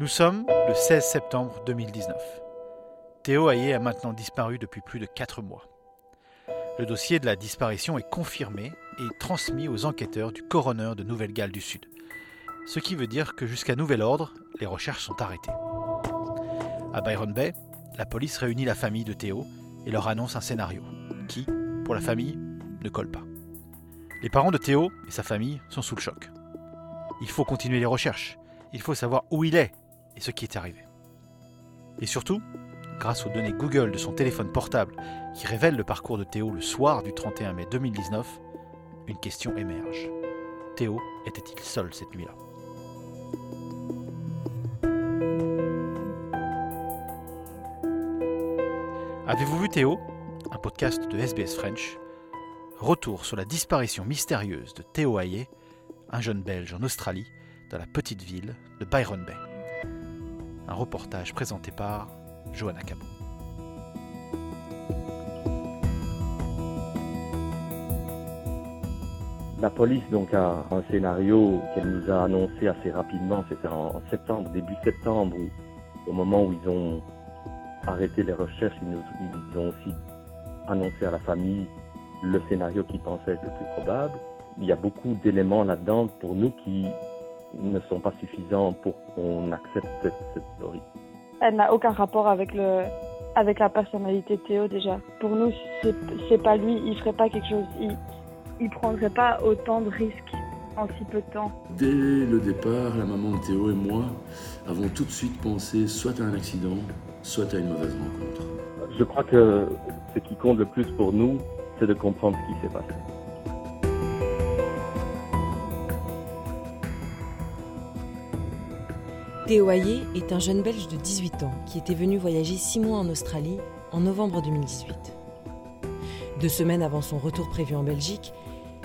Nous sommes le 16 septembre 2019. Théo Hayé a maintenant disparu depuis plus de 4 mois. Le dossier de la disparition est confirmé et transmis aux enquêteurs du coroner de Nouvelle-Galles du Sud. Ce qui veut dire que jusqu'à nouvel ordre, les recherches sont arrêtées. À Byron Bay, la police réunit la famille de Théo et leur annonce un scénario qui, pour la famille, ne colle pas. Les parents de Théo et sa famille sont sous le choc. Il faut continuer les recherches. Il faut savoir où il est et ce qui est arrivé. Et surtout, grâce aux données Google de son téléphone portable qui révèlent le parcours de Théo le soir du 31 mai 2019, une question émerge. Théo était-il seul cette nuit-là? Avez-vous vu Théo? Un podcast de SBS French. Retour sur la disparition mystérieuse de Théo Hayé, un jeune Belge en Australie, dans la petite ville de Byron Bay. Un reportage présenté par Johanna Cabot. La police donc a un scénario qu'elle nous a annoncé assez rapidement, c'était en septembre, début septembre, au moment où ils ont arrêté les recherches, ils, nous, ils ont aussi annoncé à la famille le scénario qu'ils pensaient être le plus probable. Il y a beaucoup d'éléments là-dedans pour nous qui ne sont pas suffisants pour qu'on accepte cette, cette théorie. Elle n'a aucun rapport avec le avec la personnalité de Théo déjà. Pour nous, c'est pas lui, il ferait pas quelque chose, il, il prendrait pas autant de risques en si peu de temps. Dès le départ, la maman de Théo et moi avons tout de suite pensé soit à un accident, soit à une mauvaise rencontre. Je crois que ce qui compte le plus pour nous, c'est de comprendre ce qui s'est passé. Théo Hayé est un jeune Belge de 18 ans qui était venu voyager 6 mois en Australie en novembre 2018. Deux semaines avant son retour prévu en Belgique,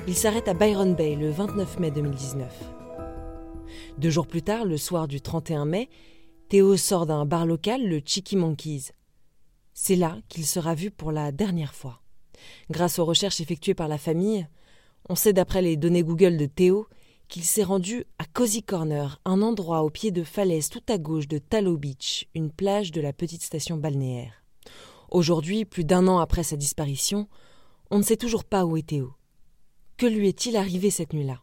il s'arrête à Byron Bay le 29 mai 2019. Deux jours plus tard, le soir du 31 mai, Théo sort d'un bar local, le Cheeky Monkeys. C'est là qu'il sera vu pour la dernière fois. Grâce aux recherches effectuées par la famille, on sait d'après les données Google de Théo qu'il s'est rendu à Cozy Corner, un endroit au pied de falaise tout à gauche de Tallow Beach, une plage de la petite station balnéaire. Aujourd'hui, plus d'un an après sa disparition, on ne sait toujours pas où est Théo. Que lui est-il arrivé cette nuit-là?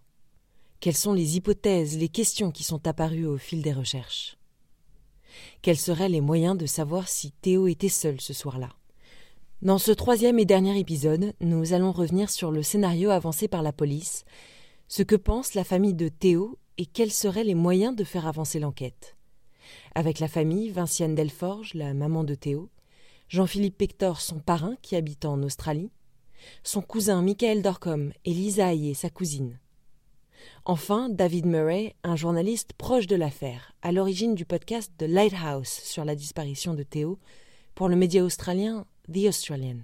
Quelles sont les hypothèses, les questions qui sont apparues au fil des recherches? Quels seraient les moyens de savoir si Théo était seul ce soir-là? Dans ce troisième et dernier épisode, nous allons revenir sur le scénario avancé par la police, ce que pense la famille de Théo et quels seraient les moyens de faire avancer l'enquête. Avec la famille, Vinciane Delforge, la maman de Théo, Jean-Philippe Pector, son parrain qui habite en Australie, son cousin Michael Dorcom et Lisa et sa cousine. Enfin, David Murray, un journaliste proche de l'affaire, à l'origine du podcast The Lighthouse sur la disparition de Théo pour le média australien The Australian.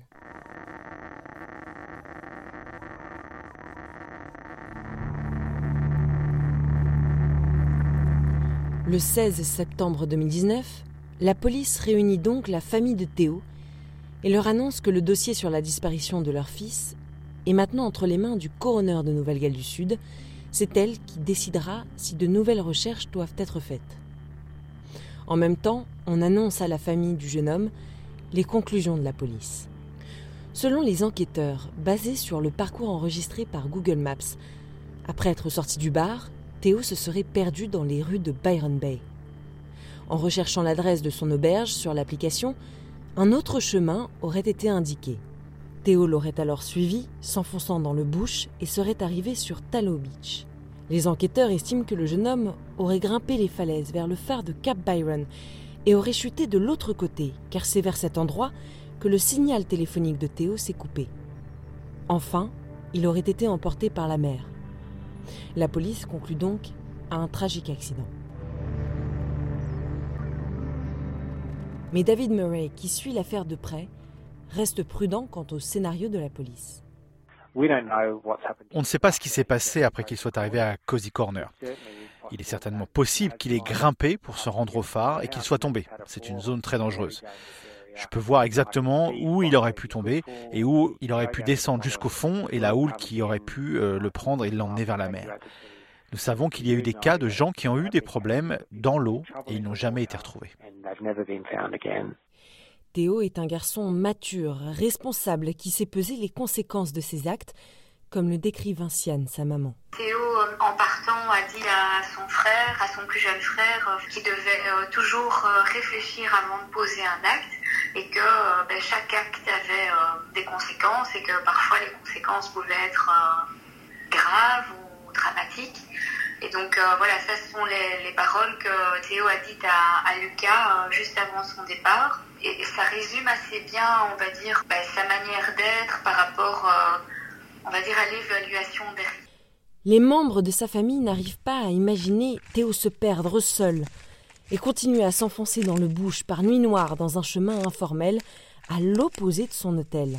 Le 16 septembre 2019, la police réunit donc la famille de Théo et leur annonce que le dossier sur la disparition de leur fils est maintenant entre les mains du coroner de Nouvelle-Galles du Sud. C'est elle qui décidera si de nouvelles recherches doivent être faites. En même temps, on annonce à la famille du jeune homme les conclusions de la police. Selon les enquêteurs, basés sur le parcours enregistré par Google Maps, après être sorti du bar, Théo se serait perdu dans les rues de Byron Bay. En recherchant l'adresse de son auberge sur l'application, un autre chemin aurait été indiqué. Théo l'aurait alors suivi, s'enfonçant dans le bush et serait arrivé sur Tallow Beach. Les enquêteurs estiment que le jeune homme aurait grimpé les falaises vers le phare de Cap Byron et aurait chuté de l'autre côté, car c'est vers cet endroit que le signal téléphonique de Théo s'est coupé. Enfin, il aurait été emporté par la mer. La police conclut donc à un tragique accident. Mais David Murray, qui suit l'affaire de près, reste prudent quant au scénario de la police. On ne sait pas ce qui s'est passé après qu'il soit arrivé à Cozy Corner. Il est certainement possible qu'il ait grimpé pour se rendre au phare et qu'il soit tombé. C'est une zone très dangereuse. Je peux voir exactement où il aurait pu tomber et où il aurait pu descendre jusqu'au fond et la houle qui aurait pu euh, le prendre et l'emmener vers la mer. Nous savons qu'il y a eu des cas de gens qui ont eu des problèmes dans l'eau et ils n'ont jamais été retrouvés. Théo est un garçon mature, responsable, qui sait peser les conséquences de ses actes, comme le décrit Vinciane, sa maman. Théo, euh, en partant, a dit à son frère, à son plus jeune frère, euh, qu'il devait toujours réfléchir avant de poser un acte et que ben, chaque acte avait des conséquences et que parfois les conséquences pouvaient être graves ou dramatiques. Et donc voilà, ça ce sont les, paroles que Théo a dites à, Lucas juste avant son départ. Et, ça résume assez bien, on va dire, ben, sa manière d'être par rapport on va dire, à l'évaluation des Les membres de sa famille n'arrivent pas à imaginer Théo se perdre seul et continuer à s'enfoncer dans le bush par nuit noire dans un chemin informel à l'opposé de son hôtel.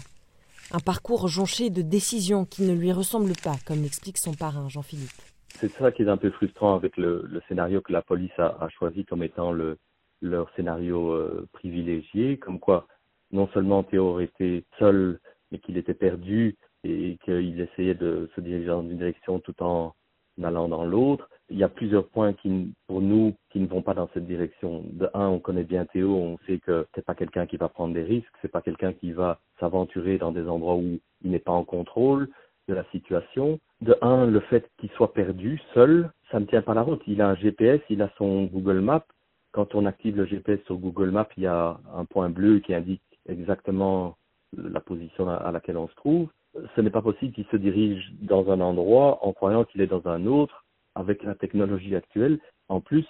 Un parcours jonché de décisions qui ne lui ressemblent pas, comme l'explique son parrain Jean-Philippe. C'est ça qui est un peu frustrant avec le, scénario que la police a, choisi comme étant le, leur scénario euh, privilégié, comme quoi non seulement Théo été seul, mais qu'il était perdu et qu'il essayait de se diriger dans une direction tout en allant dans l'autre. Il y a plusieurs points qui, pour nous, qui ne vont pas dans cette direction. De un, on connaît bien Théo, on sait que c'est pas quelqu'un qui va prendre des risques, c'est pas quelqu'un qui va s'aventurer dans des endroits où il n'est pas en contrôle de la situation. De un, le fait qu'il soit perdu, seul, ça ne tient pas la route. Il a un GPS, il a son Google Maps. Quand on active le GPS sur Google Maps, il y a un point bleu qui indique exactement la position à laquelle on se trouve ce n'est pas possible qu'il se dirige dans un endroit en croyant qu'il est dans un autre avec la technologie actuelle. En plus,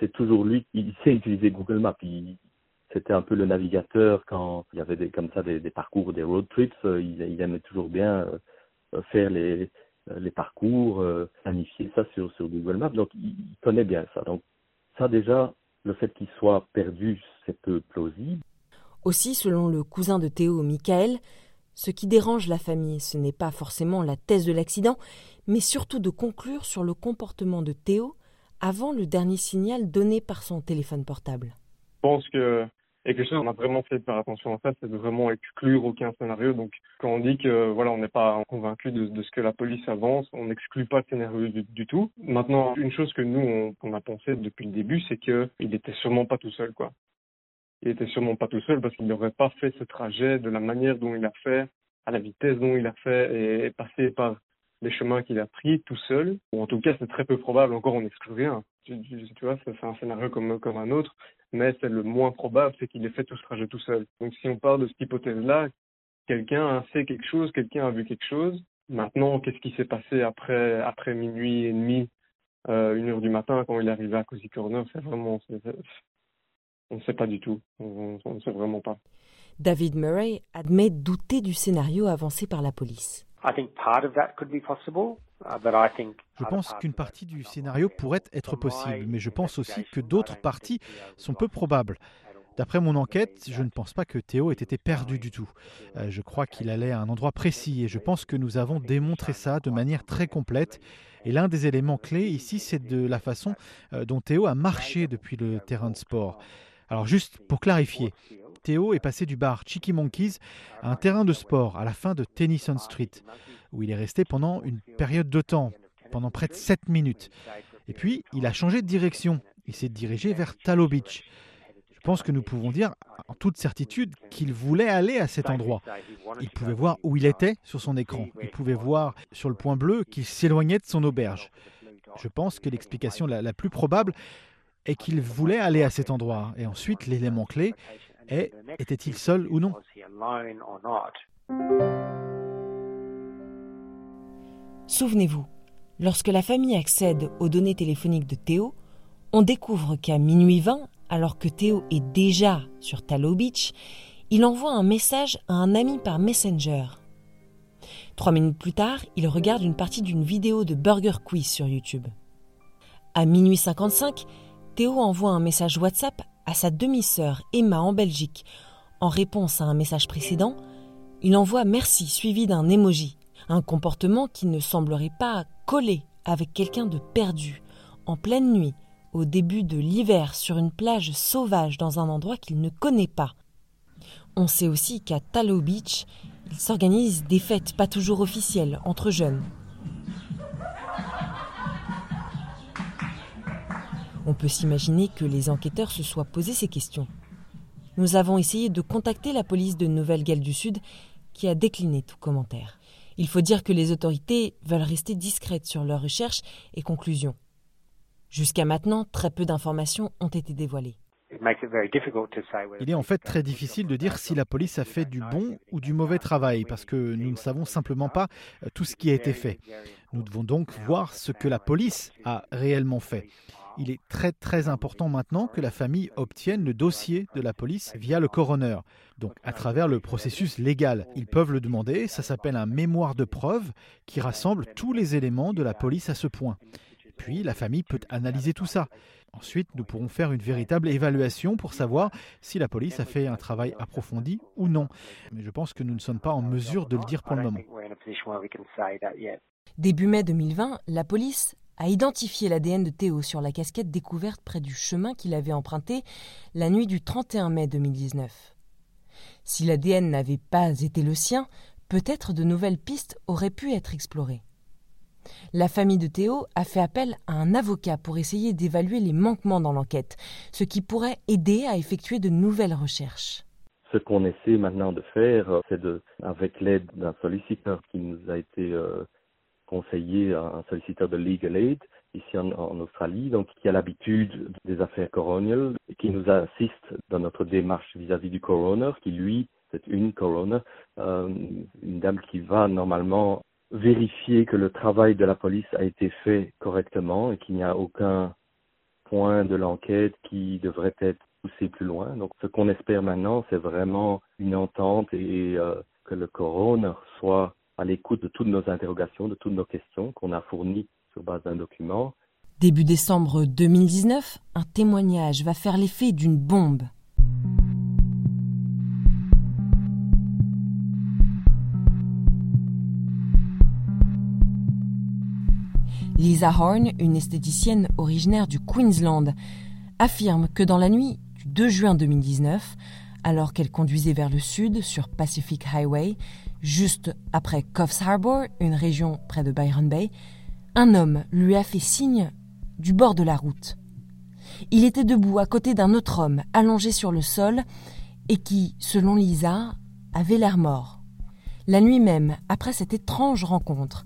c'est toujours lui qui sait utiliser Google Maps. C'était un peu le navigateur quand il y avait des, comme ça des, parcours, des road trips. Euh, il, aimait toujours bien euh, faire les, euh, parcours, planifier ça sur Google Maps. Donc, il connaît bien ça. Donc, ça déjà, le fait qu'il soit perdu, c'est peu plausible. Aussi, selon le cousin de Théo, Michael, ce qui dérange la famille, ce n'est pas forcément la thèse de l'accident, mais surtout de conclure sur le comportement de Théo avant le dernier signal donné par son téléphone portable. Je pense que et quelque chose qu'on a vraiment fait faire attention à ça, c'est de vraiment exclure aucun scénario. Donc, quand on dit que voilà, on n'est pas convaincu de, ce que la police avance, on n'exclut pas le scénario du, tout. Maintenant, une chose que nous on, a pensé depuis le début, c'est qu'il n'était sûrement pas tout seul, quoi il était sûrement pas tout seul parce qu'il n'aurait pas fait ce trajet de la manière dont il a fait, à la vitesse dont il a fait et passé par les chemins qu'il a pris tout seul. Ou en tout cas, c'est très peu probable. Encore, on n'exclut rien. Tu, vois, c'est un scénario comme, comme un autre, mais c'est le moins probable, c'est qu'il ait fait tout ce trajet tout seul. Donc, si on parle de cette hypothèse-là, quelqu'un a fait quelque chose, quelqu'un a vu quelque chose. Maintenant, qu'est-ce qui s'est passé après, après minuit et demi, euh, une heure du matin, quand il est arrivé à Cozy Corner, c'est vraiment, on ne sait pas du tout. On ne sait vraiment pas. David Murray admet douter du scénario avancé par la police. Je pense qu'une partie du scénario pourrait être possible, mais je pense aussi que d'autres parties sont peu probables. D'après mon enquête, je ne pense pas que Théo ait été perdu du tout. Euh, je crois qu'il allait à un endroit précis et je pense que nous avons démontré ça de manière très complète. Et l'un des éléments clés ici, c'est de la façon euh, dont Théo a marché depuis le terrain de sport. Alors juste pour clarifier, Théo est passé du bar Cheeky Monkeys à un terrain de sport à la fin de Tennyson Street, où il est resté pendant une période de temps, pendant près de 7 minutes. Et puis, il a changé de direction. Il s'est dirigé vers Tallow Beach. Je pense que nous pouvons dire en toute certitude qu'il voulait aller à cet endroit. Il pouvait voir où il était sur son écran. Il pouvait voir sur le point bleu qu'il s'éloignait de son auberge. Je pense que l'explication la, plus probable et qu'il voulait aller à cet endroit. Et ensuite, l'élément clé est était-il seul ou non? Souvenez-vous, lorsque la famille accède aux données téléphoniques de Théo, on découvre qu'à minuit 20, alors que Théo est déjà sur Tallow Beach, il envoie un message à un ami par Messenger. Trois minutes plus tard, il regarde une partie d'une vidéo de Burger Quiz sur YouTube. À minuit 55, Théo envoie un message WhatsApp à sa demi-sœur Emma en Belgique. En réponse à un message précédent, il envoie merci suivi d'un emoji, un comportement qui ne semblerait pas coller avec quelqu'un de perdu, en pleine nuit, au début de l'hiver sur une plage sauvage dans un endroit qu'il ne connaît pas. On sait aussi qu'à Tallow Beach, il s'organise des fêtes pas toujours officielles entre jeunes. On peut s'imaginer que les enquêteurs se soient posé ces questions. Nous avons essayé de contacter la police de Nouvelle-Galles du Sud, qui a décliné tout commentaire. Il faut dire que les autorités veulent rester discrètes sur leurs recherches et conclusions. Jusqu'à maintenant, très peu d'informations ont été dévoilées. Il est en fait très difficile de dire si la police a fait du bon ou du mauvais travail parce que nous ne savons simplement pas euh, tout ce qui a été fait. Nous devons donc voir ce que la police a réellement fait. Il est très très important maintenant que la famille obtienne le dossier de la police via le coroner, donc à travers le processus légal. Ils peuvent le demander, ça s'appelle un mémoire de preuve qui rassemble tous les éléments de la police à ce point. Puis la famille peut analyser tout ça. Ensuite, nous pourrons faire une véritable évaluation pour savoir si la police a fait un travail approfondi ou non. Mais je pense que nous ne sommes pas en mesure de le dire pour le moment. Début mai 2020, la police a identifié l'ADN de Théo sur la casquette découverte près du chemin qu'il avait emprunté la nuit du 31 mai 2019. Si l'ADN n'avait pas été le sien, peut-être de nouvelles pistes auraient pu être explorées. La famille de Théo a fait appel à un avocat pour essayer d'évaluer les manquements dans l'enquête, ce qui pourrait aider à effectuer de nouvelles recherches. Ce qu'on essaie maintenant de faire, euh, c'est avec l'aide d'un solliciteur qui nous a été euh, conseillé, un solliciteur de Legal Aid ici en, Australie, donc qui a l'habitude des affaires coroniales qui nous assiste dans notre démarche vis-à-vis du coroner, qui lui, c'est une coroner, euh, une dame qui va normalement vérifier que le travail de la police a été fait correctement et qu'il n'y a aucun point de l'enquête qui devrait être poussé plus loin. Donc ce qu'on espère maintenant, c'est vraiment une entente et euh, que le coroner soit à l'écoute de toutes nos interrogations, de toutes nos questions qu'on a fournies sur base d'un document. Début décembre 2019, un témoignage va faire l'effet d'une bombe. Lisa Horn, une esthéticienne originaire du Queensland, affirme que dans la nuit du 2 juin 2019, alors qu'elle conduisait vers le sud sur Pacific Highway, juste après Coffs Harbour, une région près de Byron Bay, un homme lui a fait signe du bord de la route. Il était debout à côté d'un autre homme allongé sur le sol et qui, selon Lisa, avait l'air mort. La nuit même, après cette étrange rencontre,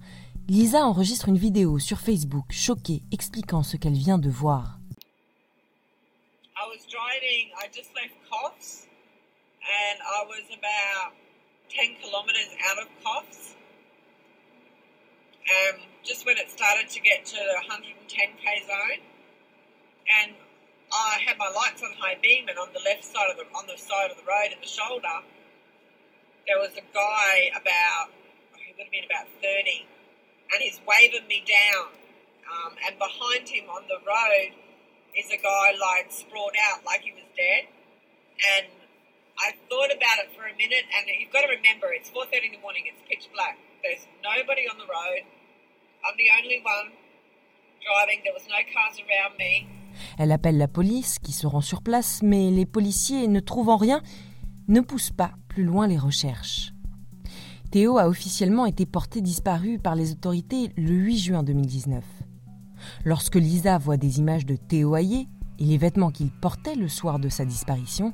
Lisa enregistre une vidéo sur Facebook choquée expliquant ce qu'elle vient de voir. I was driving, I just left and I was about 10 kilometres out of Coffs. Um, just when it started to get to the 110k zone and I had my lights on high beam and on the left side of the on the side of the road in the shoulder there was a guy about he would have been about 30 and he's waving me down. Um, and behind him on the road is a guy lying sprawled out like he was dead. And I thought about it for a minute, and you've got to remember, it's 4.30 in the morning, it's pitch black. There's nobody on the road. I'm the only one driving, there was no cars around me. Elle appelle la police qui se rend sur place, mais les policiers, ne trouvant rien, ne poussent pas plus loin les recherches. Théo a officiellement été porté disparu par les autorités le 8 juin 2019. Lorsque Lisa voit des images de Théo Hayé et les vêtements qu'il portait le soir de sa disparition,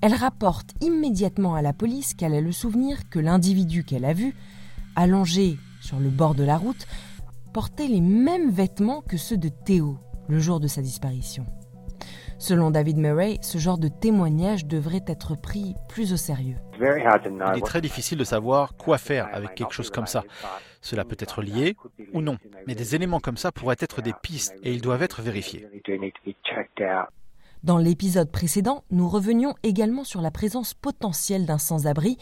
elle rapporte immédiatement à la police qu'elle a le souvenir que l'individu qu'elle a vu, allongé sur le bord de la route, portait les mêmes vêtements que ceux de Théo le jour de sa disparition. Selon David Murray, ce genre de témoignage devrait être pris plus au sérieux. Il est très difficile de savoir quoi faire avec quelque chose comme ça. Cela peut être lié ou non, mais des éléments comme ça pourraient être des pistes et ils doivent être vérifiés. Dans l'épisode précédent, nous revenions également sur la présence potentielle d'un sans-abri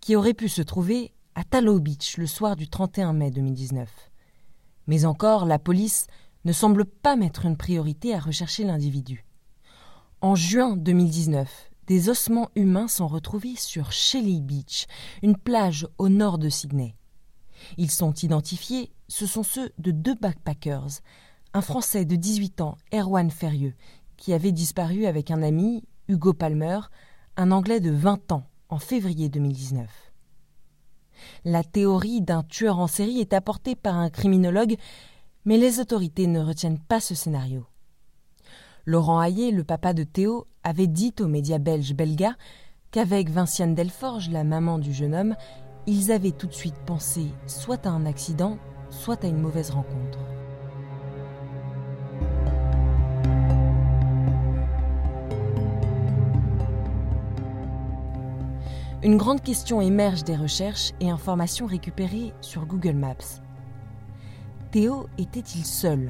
qui aurait pu se trouver à Tallow Beach le soir du 31 mai 2019. Mais encore, la police ne semble pas mettre une priorité à rechercher l'individu. En juin 2019, des ossements humains sont retrouvés sur Shelly Beach, une plage au nord de Sydney. Ils sont identifiés, ce sont ceux de deux backpackers, un Français de 18 ans, Erwan Ferrieux, qui avait disparu avec un ami, Hugo Palmer, un Anglais de 20 ans, en février 2019. La théorie d'un tueur en série est apportée par un criminologue, mais les autorités ne retiennent pas ce scénario. Laurent Hayet, le papa de Théo, avait dit aux médias belges Belga qu'avec Vinciane Delforge, la maman du jeune homme, ils avaient tout de suite pensé soit à un accident, soit à une mauvaise rencontre. Une grande question émerge des recherches et informations récupérées sur Google Maps. Théo était-il seul?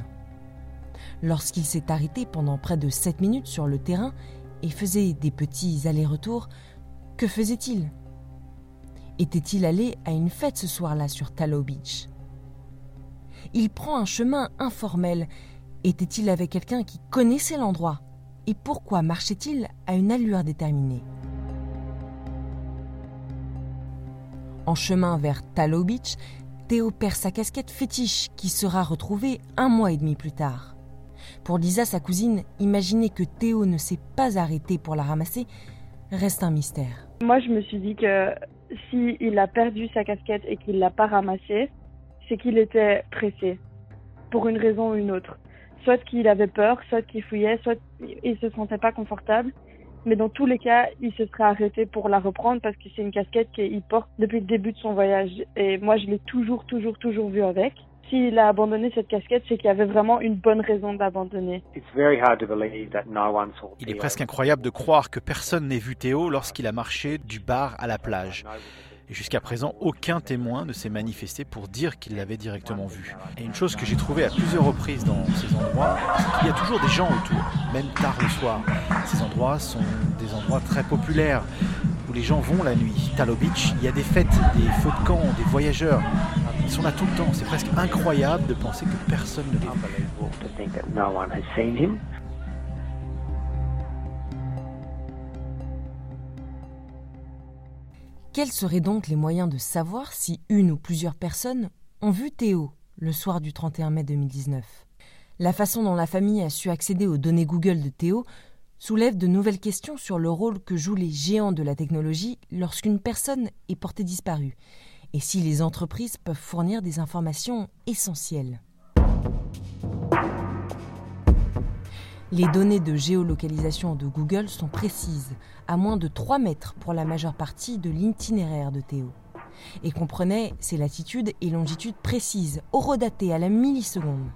Lorsqu'il s'est arrêté pendant près de 7 minutes sur le terrain et faisait des petits allers-retours, que faisait-il? Était-il allé à une fête ce soir-là sur Tallow Beach? Il prend un chemin informel. Était-il avec quelqu'un qui connaissait l'endroit? Et pourquoi marchait-il à une allure déterminée? En chemin vers Tallow Beach, Théo perd sa casquette fétiche qui sera retrouvée un mois et demi plus tard. Pour Lisa, sa cousine, imaginer que Théo ne s'est pas arrêté pour la ramasser reste un mystère. Moi, je me suis dit que s'il a perdu sa casquette et qu'il l'a pas ramassée, c'est qu'il était pressé, pour une raison ou une autre. Soit qu'il avait peur, soit qu'il fouillait, soit il se sentait pas confortable. Mais dans tous les cas, il se serait arrêté pour la reprendre parce que c'est une casquette qu'il porte depuis le début de son voyage. Et moi, je l'ai toujours, toujours, toujours vu avec. S'il a abandonné cette casquette, c'est qu'il y avait vraiment une bonne raison d'abandonner. Il est presque incroyable de croire que personne n'ait vu Théo lorsqu'il a marché du bar à la plage. Et jusqu'à présent, aucun témoin ne s'est manifesté pour dire qu'il l'avait directement vu. Et une chose que j'ai trouvée à plusieurs reprises dans ces endroits, c'est qu'il y a toujours des gens autour, même tard le soir. Ces endroits sont des endroits très populaires où les gens vont la nuit. Tallow Beach, il y a des fêtes, des feux de camp, des voyageurs. Ils sont là tout le temps. C'est presque incroyable de penser que personne ne les vu. Quels seraient donc les moyens de savoir si une ou plusieurs personnes ont vu Théo le soir du 31 mai 2019 La façon dont la famille a su accéder aux données Google de Théo soulève de nouvelles questions sur le rôle que jouent les géants de la technologie lorsqu'une personne est portée disparue et si les entreprises peuvent fournir des informations essentielles. Les données de géolocalisation de Google sont précises, à moins de 3 mètres pour la majeure partie de l'itinéraire de Théo, et comprenaient ses latitudes et longitudes précises, horodatées à la milliseconde.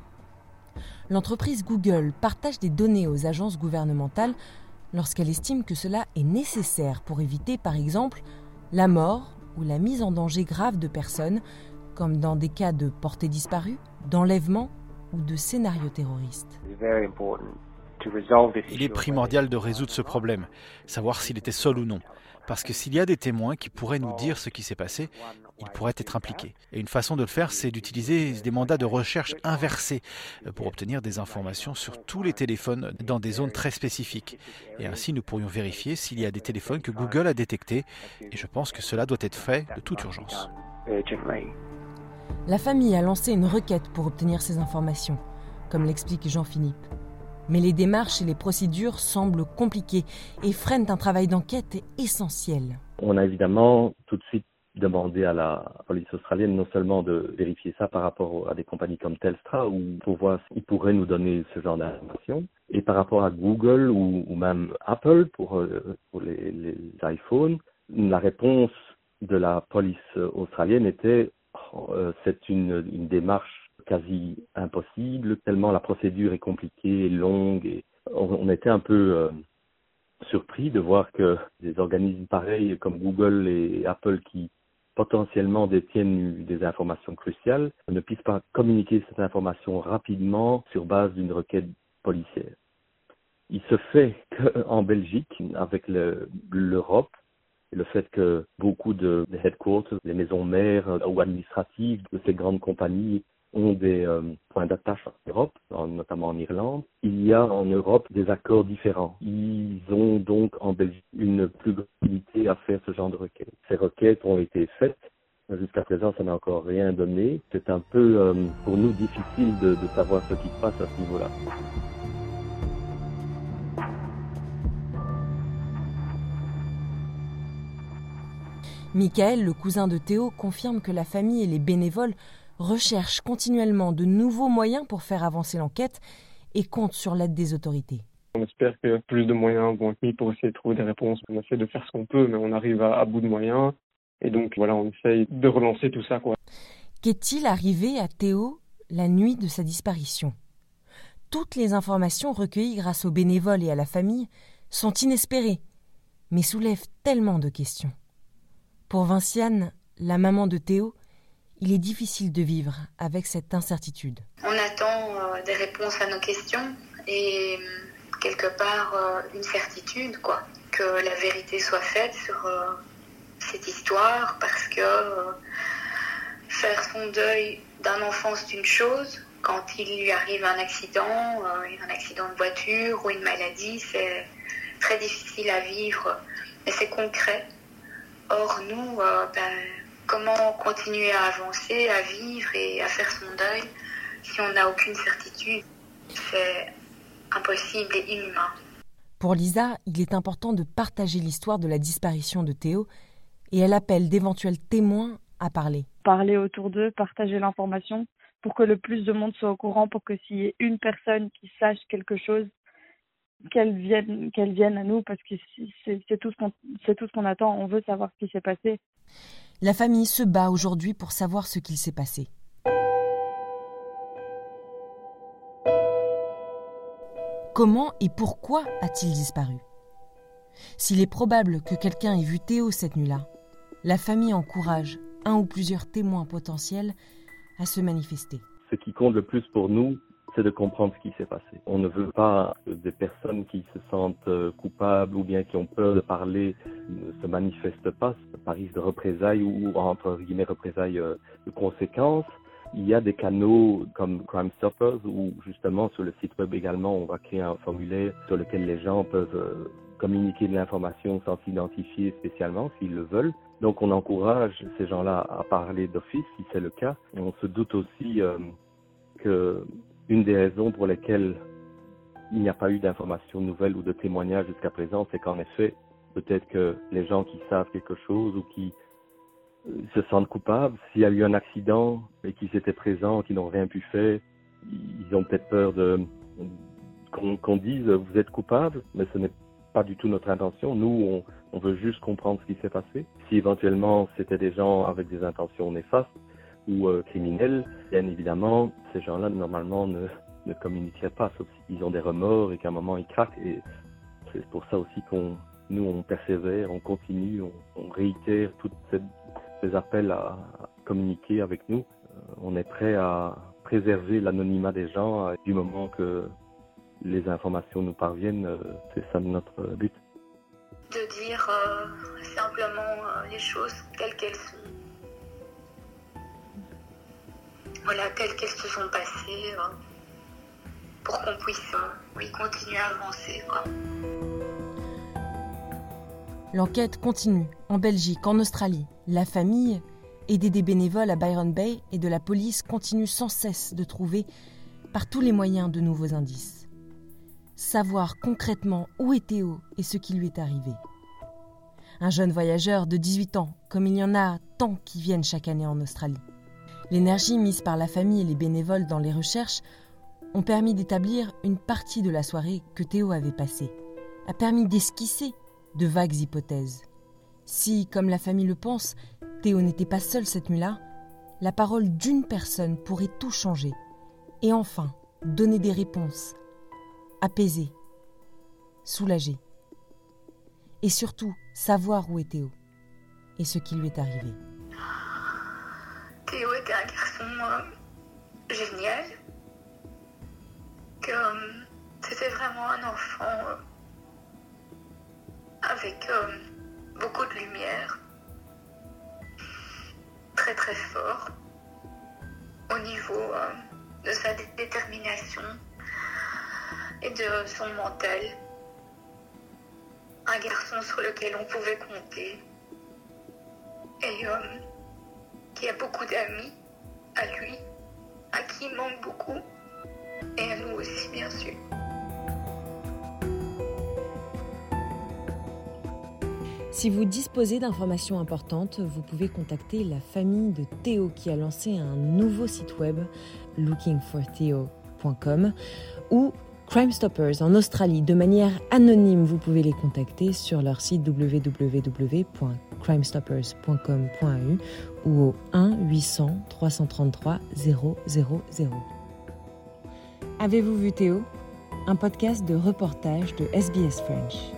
L'entreprise Google partage des données aux agences gouvernementales lorsqu'elle estime que cela est nécessaire pour éviter, par exemple, la mort ou la mise en danger grave de personnes, comme dans des cas de portée disparue, d'enlèvement ou de scénarios terroristes. Il est primordial de résoudre ce problème, savoir s'il était seul ou non. Parce que s'il y a des témoins qui pourraient nous dire ce qui s'est passé, ils pourraient être impliqués. Et une façon de le faire, c'est d'utiliser des mandats de recherche inversés euh, pour obtenir des informations sur tous les téléphones dans des zones très spécifiques. Et ainsi, nous pourrions vérifier s'il y a des téléphones que Google a détectés. Et je pense que cela doit être fait de toute urgence. La famille a lancé une requête pour obtenir ces informations, comme l'explique Jean-Philippe. Mais les démarches et les procédures semblent compliquées et freinent un travail d'enquête essentiel. On a évidemment tout de suite demandé à la police australienne non seulement de vérifier ça par rapport à des compagnies comme Telstra ou pour voir s'ils pourraient nous donner ce genre d'informations et par rapport à Google ou, même Apple pour, euh, pour les, les, iPhones, la réponse de la police australienne était oh, euh, c'est une démarche quasi impossible, tellement la procédure est compliquée, longue. Et on, était un peu euh, surpris de voir que des organismes pareils comme Google et Apple qui potentiellement détiennent des informations cruciales ne puissent pas communiquer cette information rapidement sur base d'une requête policière. Il se fait qu'en Belgique, avec l'Europe, le fait que beaucoup de, headquarters, les maisons mères ou administratives de ces grandes compagnies ont des euh, points d'attache en Europe, notamment en Irlande. Il y a en Europe des accords différents. Ils ont donc en Belgique une plus grande à faire ce genre de requêtes. Ces requêtes ont été faites. Jusqu'à présent, ça n'a encore rien donné. C'est un peu euh, pour nous difficile de savoir ce qui se passe à ce niveau-là. Michael, le cousin de Théo, confirme que la famille et les bénévoles recherche continuellement de nouveaux moyens pour faire avancer l'enquête et compte sur l'aide des autorités. On espère que plus de moyens vont être mis pour essayer de trouver des réponses. On essaie de faire ce qu'on peut, mais on arrive à, à bout de moyens. Et donc voilà, on essaye de relancer tout ça. Qu'est-il arrivé à Théo la nuit de sa disparition? Toutes les informations recueillies grâce aux bénévoles et à la famille sont inespérées, mais soulèvent tellement de questions. Pour Vinciane, la maman de Théo, il est difficile de vivre avec cette incertitude. On attend euh, des réponses à nos questions et euh, quelque part euh, une certitude, quoi, que la vérité soit faite sur cette histoire, parce que faire son deuil d'un enfant c'est une chose, quand il lui arrive un accident, un accident de voiture ou une maladie, c'est très difficile à vivre, mais c'est concret. Or nous, ben, comment continuer à avancer, à vivre et à faire son deuil si on n'a aucune certitude C'est impossible et inhumain. Pour Lisa, il est important de partager l'histoire de la disparition de Théo et elle appelle d'éventuels témoins à parler. Parler autour d'eux, partager l'information pour que le plus de monde soit au courant, pour que s'il y ait une personne qui sache quelque chose, qu'elle vienne, qu'elle vienne à nous, parce que c'est c'est tout ce qu'on c'est tout ce qu'on attend. On veut savoir ce qui s'est passé. La famille se bat aujourd'hui pour savoir ce qu'il s'est passé. Comment et pourquoi a-t-il disparu? S'il est probable que quelqu'un ait vu Théo cette nuit-là, la famille encourage un ou plusieurs témoins potentiels à se manifester. Ce qui compte le plus pour nous, de comprendre ce qui s'est passé. On ne veut pas des personnes qui se sentent euh, coupables ou bien qui ont peur de parler ne se manifestent pas par risque de représailles ou entre guillemets représailles euh, de conséquences. Il y a des canaux comme Crime Stoppers où justement sur le site web également on va créer un formulaire sur lequel les gens peuvent euh, communiquer de l'information sans s'identifier spécialement s'ils le veulent. Donc on encourage ces gens-là à parler d'office si c'est le cas. On se doute aussi que une des raisons pour lesquelles il n'y a pas eu d'informations nouvelles ou de témoignages jusqu'à présent, c'est qu'en effet, peut-être que les gens qui savent quelque chose ou qui euh, se sentent coupables, s'il y a eu un accident et qu'ils étaient présents, qui n'ont rien pu faire, ils ont peut-être peur qu'on dise vous êtes coupable, mais ce n'est pas du tout notre intention. Nous, on veut juste comprendre ce qui s'est passé. Si éventuellement c'était des gens avec des intentions néfastes ou euh, criminels, bien évidemment, ces gens-là normalement ne, ne communiqueraient pas, sauf s'ils ont des remords et qu'à un moment ils craquent. Et c'est pour ça aussi qu'on, nous, on persévère, on continue, on, réitère tous ces appels à, communiquer avec nous. Euh, on est prêt à préserver l'anonymat des gens euh, du moment que les informations nous parviennent. c'est ça notre but. De dire simplement les choses telles qu'elles sont. Voilà, telles qu'elles se sont passées, euh, pour qu'on puisse oui, continuer à avancer. L'enquête continue en Belgique, en Australie. La famille, aidée des bénévoles à Byron Bay et de la police, continue sans cesse de trouver par tous les moyens de nouveaux indices. Savoir concrètement où est Théo et ce qui lui est arrivé. Un jeune voyageur de 18 ans, comme il y en a tant qui viennent chaque année en Australie. L'énergie mise par la famille et les bénévoles dans les recherches ont permis d'établir une partie de la soirée que Théo avait passée, a permis d'esquisser de vagues hypothèses. Si, comme la famille le pense, Théo n'était pas seul cette nuit-là, la parole d'une personne pourrait tout changer. Et enfin, donner des réponses, apaiser, soulager. Et surtout, savoir où est Théo et ce qui lui est arrivé. Théo était un garçon génial. Que c'était vraiment un enfant euh, avec euh, beaucoup de lumière, très très fort au niveau euh, de sa dé- détermination et de son mental. Un garçon sur lequel on pouvait compter et qui a beaucoup d'amis à lui, à qui il manque beaucoup, et à nous aussi, bien sûr. Si vous disposez d'informations importantes, vous pouvez contacter la famille de Théo qui a lancé un nouveau site web, lookingfortheo.com, ou Crime Stoppers en Australie de manière anonyme. Vous pouvez les contacter sur leur site www.crimestoppers.com.au ou au 1 800 333 000. Avez-vous vu Théo? Un podcast de reportage de SBS French.